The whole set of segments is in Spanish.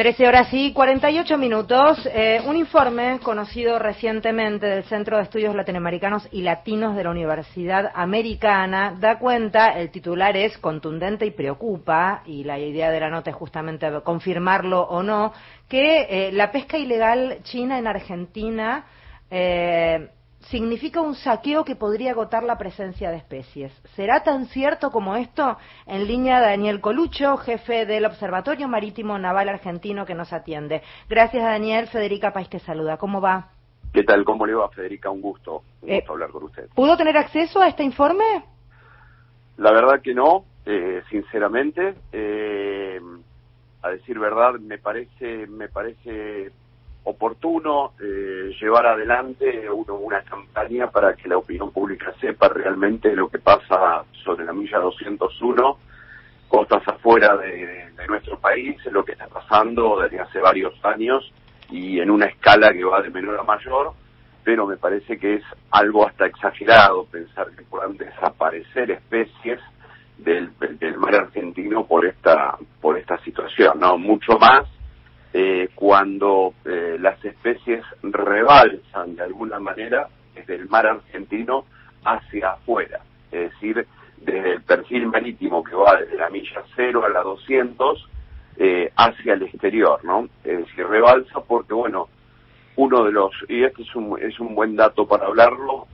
13 horas y 48 minutos. Eh, un informe conocido recientemente del Centro de Estudios Latinoamericanos y Latinos de la Universidad Americana da cuenta, el titular es contundente y preocupa, y la idea de la nota es justamente confirmarlo o no, que eh, la pesca ilegal china en Argentina eh, significa un saqueo que podría agotar la presencia de especies. ¿Será tan cierto como esto? En línea Daniel Colucho, jefe del Observatorio Marítimo Naval Argentino que nos atiende. Gracias Daniel, Federica País te saluda. ¿Cómo va? ¿Qué tal? ¿Cómo le va, Federica? Un gusto, un eh, hablar con usted. ¿Pudo tener acceso a este informe? La verdad que no, eh, sinceramente. Eh, a decir verdad, me parece, me parece oportuno eh, llevar adelante una campaña para que la opinión pública sepa realmente lo que pasa sobre la milla 201, costas afuera de, nuestro país, lo que está pasando desde hace varios años y en una escala que va de menor a mayor, pero me parece que es algo hasta exagerado pensar que puedan desaparecer especies del, del mar argentino por esta por esta situación, no mucho más eh, cuando eh, las especies rebalsan de alguna manera desde el mar argentino hacia afuera, es decir, desde el perfil marítimo que va desde la milla 0 a la 200 eh, hacia el exterior, ¿no? Es decir, rebalsa porque, bueno, uno de los, y este es un, es un buen dato para hablarlo,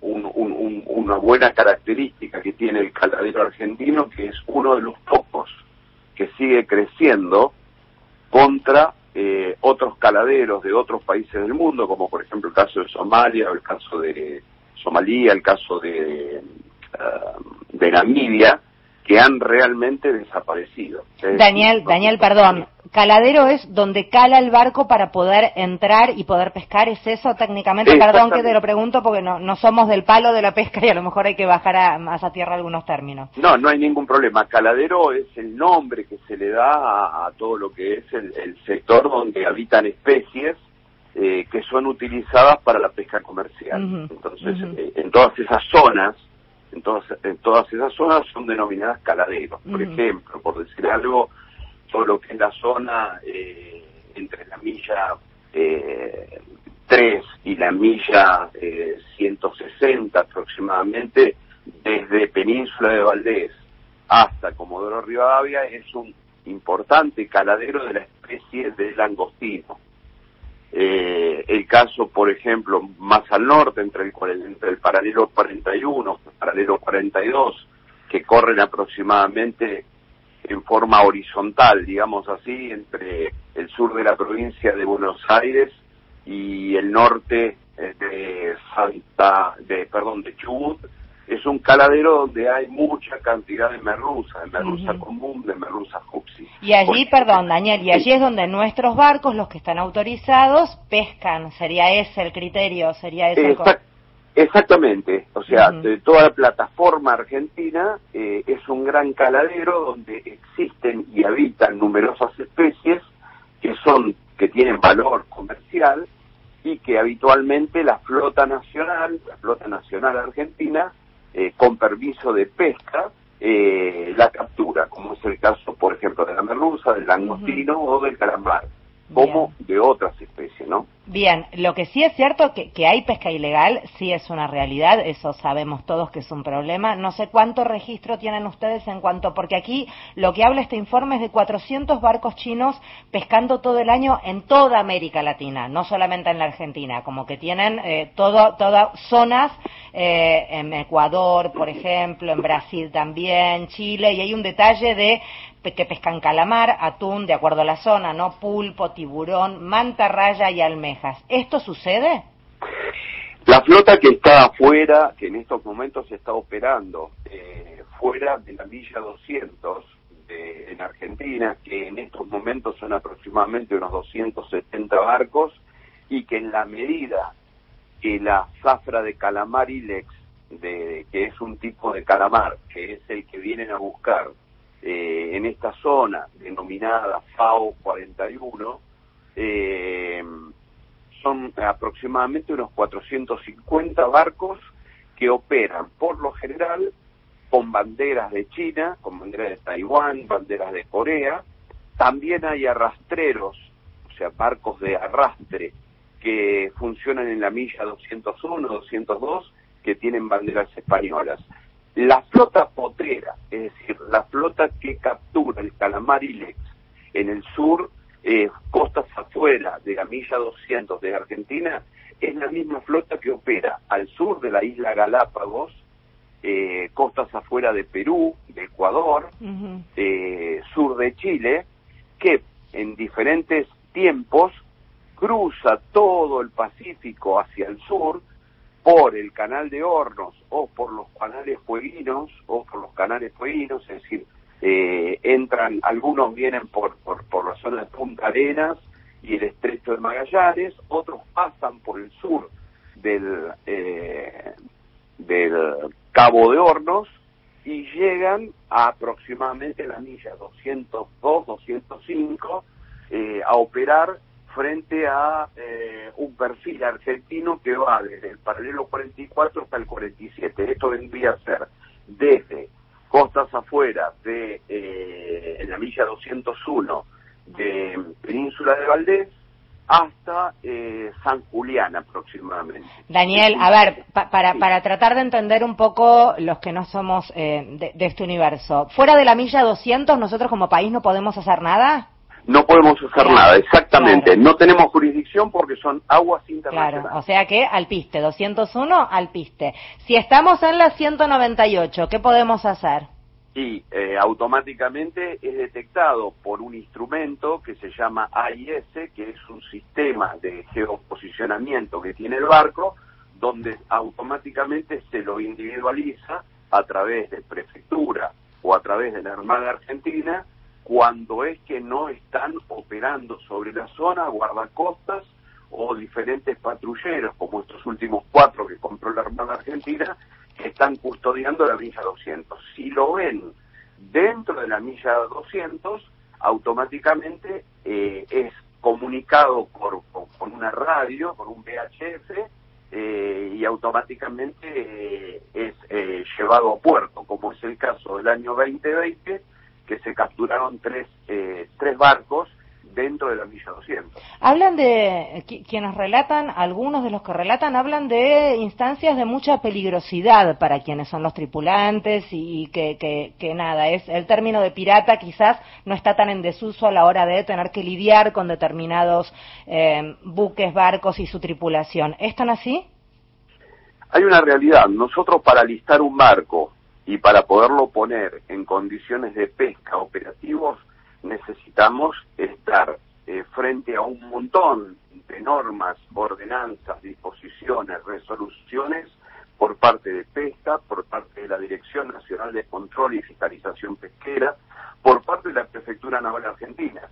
una buena característica que tiene el caladero argentino, que es uno de los pocos que sigue creciendo contra eh, otros caladeros de otros países del mundo, como por ejemplo el caso de Somalia, el caso de Somalia, el caso de, uh, de Namibia, que han realmente desaparecido. Daniel, Daniel, perdón, caladero es donde cala el barco para poder entrar y poder pescar, ¿es eso técnicamente? Perdón que te lo pregunto porque no, no somos del palo de la pesca y a lo mejor hay que bajar a, más a tierra algunos términos. No, no hay ningún problema. Caladero es el nombre que se le da a, todo lo que es el, sector donde habitan especies eh, que son utilizadas para la pesca comercial. Entonces, eh, en todas esas zonas, en todas, en todas esas zonas son denominadas caladeros. Por ejemplo, por decir algo, todo lo que es la zona eh, entre la milla eh, 3 y la milla 160 eh, aproximadamente, desde Península de Valdés hasta Comodoro Rivadavia, es un importante caladero de la especie de langostino. Eh, el caso, por ejemplo, más al norte, entre el, entre el paralelo 41 y el paralelo 42, que corren aproximadamente en forma horizontal, digamos así, entre el sur de la provincia de Buenos Aires y el norte eh, de Santa, de, perdón, de Chubut, es un caladero donde hay mucha cantidad de merluza, de merluza común, de merluza juxi. Y allí, perdón, Daniel, y allí es donde nuestros barcos, los que están autorizados, pescan. ¿Sería ese el criterio? ¿Sería ese el... Exactamente, o sea, toda la plataforma argentina eh, es un gran caladero donde existen y habitan numerosas especies que son que tienen valor comercial y que habitualmente la flota nacional, la flota nacional argentina, eh, con permiso de pesca, eh, la captura, como es el caso, por ejemplo, de la merluza, del langostino o del calamar como de otras especies, ¿no? Bien, lo que sí es cierto que, que hay pesca ilegal, sí es una realidad, eso sabemos todos que es un problema. No sé cuánto registro tienen ustedes en cuanto, porque aquí lo que habla este informe es de 400 barcos chinos pescando todo el año en toda América Latina, no solamente en la Argentina, como que tienen eh, todo, todas zonas, eh, en Ecuador, por ejemplo, en Brasil también, Chile, y hay un detalle de que pescan calamar, atún, de acuerdo a la zona, ¿no? Pulpo, tiburón, mantarraya y ¿Esto sucede? La flota que está afuera, que en estos momentos está operando eh, fuera de la milla 200 en Argentina, que en estos momentos son aproximadamente unos 270 barcos, y que en la medida que la zafra de calamar ilex, de, que es un tipo de calamar, que es el que vienen a buscar eh, en esta zona denominada FAO 41, eh, son aproximadamente unos 450 barcos que operan por lo general con banderas de China, con banderas de Taiwán, banderas de Corea, también hay arrastreros, o sea, barcos de arrastre que funcionan en la milla 201, 202, que tienen banderas españolas. La flota potrera, es decir, la flota que captura el calamar ilex en el sur, eh, costas afuera de la milla 200 de Argentina, es la misma flota que opera al sur de la isla Galápagos, eh, costas afuera de Perú, de Ecuador, eh, sur de Chile, que en diferentes tiempos cruza todo el Pacífico hacia el sur por el canal de Hornos o por los canales fueguinos o por los canales fueguinos, es decir, eh, entran, algunos vienen por, zona de Punta Arenas y el estrecho de Magallanes, otros pasan por el sur del, eh, del Cabo de Hornos y llegan a aproximadamente la milla 202, 205 eh, a operar frente a eh, un perfil argentino que va desde el paralelo 44 hasta el 47. Esto vendría a ser desde costas afuera de eh, la milla 201 de Península de Valdés hasta eh, San Julián aproximadamente. Daniel, a ver, para, para tratar de entender un poco los que no somos eh, de, de, este universo, fuera de la milla 200 nosotros como país no podemos hacer nada. No podemos hacer nada, exactamente. No tenemos jurisdicción porque son aguas internacionales. Claro, o sea que alpiste, 201 alpiste. Si estamos en la 198, ¿qué podemos hacer? Y eh, automáticamente es detectado por un instrumento que se llama AIS, que es un sistema de geoposicionamiento que tiene el barco, donde automáticamente se lo individualiza a través de prefectura o a través de la Armada Argentina, cuando es que no están operando sobre la zona guardacostas o diferentes patrulleros, como estos últimos cuatro que compró la Armada Argentina, están custodiando la milla 200. Si lo ven dentro de la milla 200, automáticamente eh, es comunicado por, una radio, con un VHF, eh, y automáticamente eh, es eh, llevado a puerto, como es el caso del año 2020, que se capturaron tres, tres barcos dentro de la milla 200. Hablan de, quienes relatan, algunos de los que relatan, hablan de instancias de mucha peligrosidad para quienes son los tripulantes y que, que, que nada, es el término de pirata quizás no está tan en desuso a la hora de tener que lidiar con determinados eh, buques, barcos y su tripulación. ¿Es tan así? Hay una realidad. Nosotros para listar un barco y para poderlo poner en condiciones de pesca operativos, necesitamos estar eh, frente a un montón de normas, ordenanzas, disposiciones, resoluciones por parte de pesca, por parte de la Dirección Nacional de Control y Fiscalización Pesquera, por parte de la Prefectura Naval Argentina.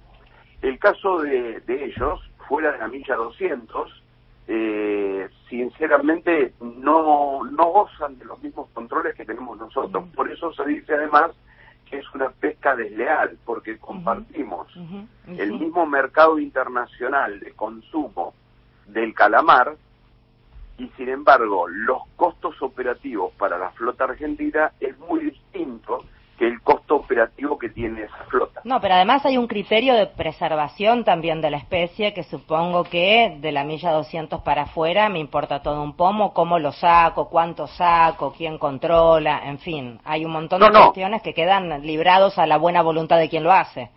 El caso de, de ellos, fuera de la milla 200, eh, sinceramente no, no gozan de los mismos controles que tenemos nosotros. Por eso se dice además es una pesca desleal, porque compartimos uh -huh. Uh -huh. el mismo mercado internacional de consumo del calamar y sin embargo los costos operativos para la flota argentina es muy distinto que el costo operativo que tiene esa flota. No, pero además hay un criterio de preservación también de la especie que supongo que de la milla 200 para afuera me importa todo un pomo, cómo lo saco, cuánto saco, quién controla, en fin, hay un montón no, de no. cuestiones que quedan librados a la buena voluntad de quien lo hace.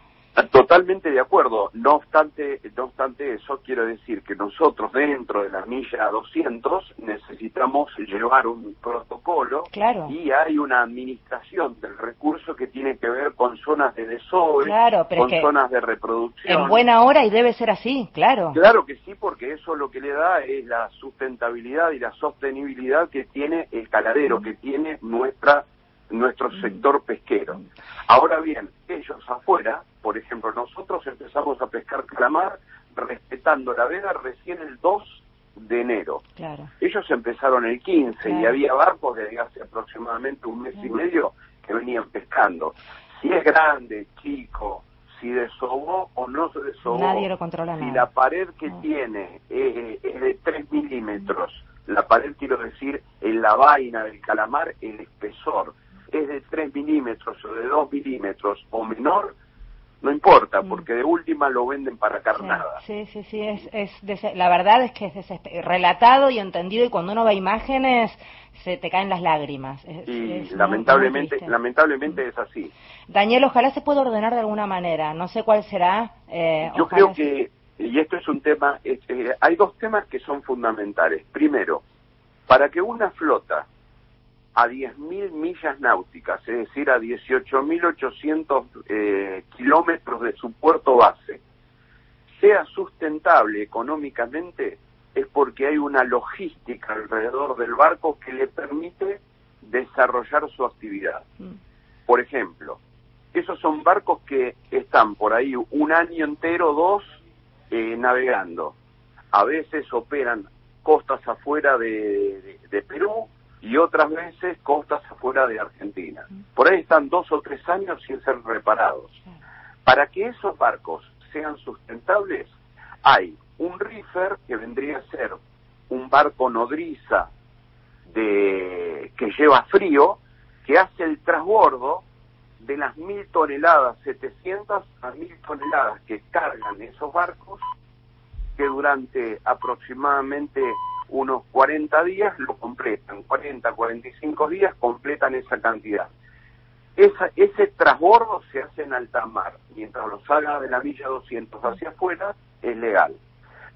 Totalmente de acuerdo. No obstante, no obstante eso, quiero decir que nosotros dentro de la milla 200 necesitamos llevar un protocolo claro. y hay una administración del recurso que tiene que ver con zonas de desove, claro, con zonas de reproducción. En buena hora y debe ser así, claro. Claro que sí, porque eso lo que le da es la sustentabilidad y la sostenibilidad que tiene el caladero, mm. que tiene nuestra nuestro sector pesquero. Ahora bien, ellos afuera, por ejemplo, nosotros empezamos a pescar calamar respetando la veda recién el 2 de enero. Claro. Ellos empezaron el 15 claro. y había barcos desde hace aproximadamente un mes claro. y medio que venían pescando. Si es grande, chico, si desobó o no se desobó, Nadie lo controla si nada. la pared que no. tiene es, es de 3 milímetros, la pared quiero decir en la vaina del calamar, el espesor, es de 3 milímetros o de 2 milímetros o menor, no importa, mm. porque de última lo venden para carnada. Sí, sí, sí, es, es la verdad es que es relatado y entendido y cuando uno ve imágenes se te caen las lágrimas. y lamentablemente, lamentablemente es así. Daniel, ojalá se pueda ordenar de alguna manera, no sé cuál será. Eh, Yo creo que, y esto es un tema, eh, hay dos temas que son fundamentales. Primero, para que una flota a 10.000 millas náuticas, es decir, a 18.800 eh, kilómetros de su puerto base, sea sustentable económicamente, es porque hay una logística alrededor del barco que le permite desarrollar su actividad. Mm. Por ejemplo, esos son barcos que están por ahí un año entero, dos, eh, navegando. A veces operan costas afuera de Perú, y otras veces costas afuera de Argentina. Por ahí están dos o tres años sin ser reparados. Para que esos barcos sean sustentables, hay un reefer que vendría a ser un barco nodriza de, que lleva frío, que hace el trasbordo de las mil toneladas, 700 a mil toneladas que cargan esos barcos, que durante aproximadamente unos 40 días lo completan, 40, 45 días completan esa cantidad. Esa, ese trasbordo se hace en alta mar, mientras lo salga de la milla 200 hacia afuera es legal.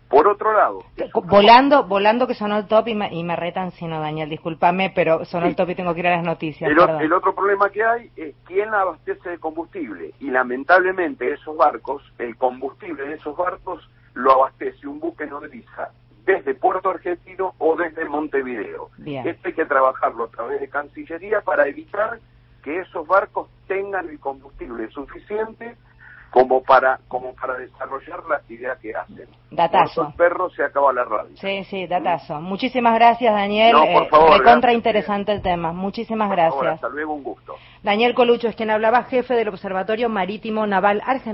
Por otro lado... Volando, volando que sonó el top y me, y me retan, si no, Daniel, discúlpame, pero sonó el top y tengo que ir a las noticias. El, el, otro problema que hay es quién abastece de combustible. Y lamentablemente esos barcos, el combustible de esos barcos lo abastece un buque nodriza desde Puerto Argentino o desde Montevideo. Esto hay que trabajarlo a través de Cancillería para evitar que esos barcos tengan el combustible suficiente como para como para desarrollar la actividad que hacen. Datazo. Por perros se acaba la radio. Sí, sí, datazo. Muchísimas gracias, Daniel. No, por eh, favor, interesante el tema. Muchísimas gracias. hasta luego, un gusto. Daniel Colucho es quien hablaba, jefe del Observatorio Marítimo Naval Argentino.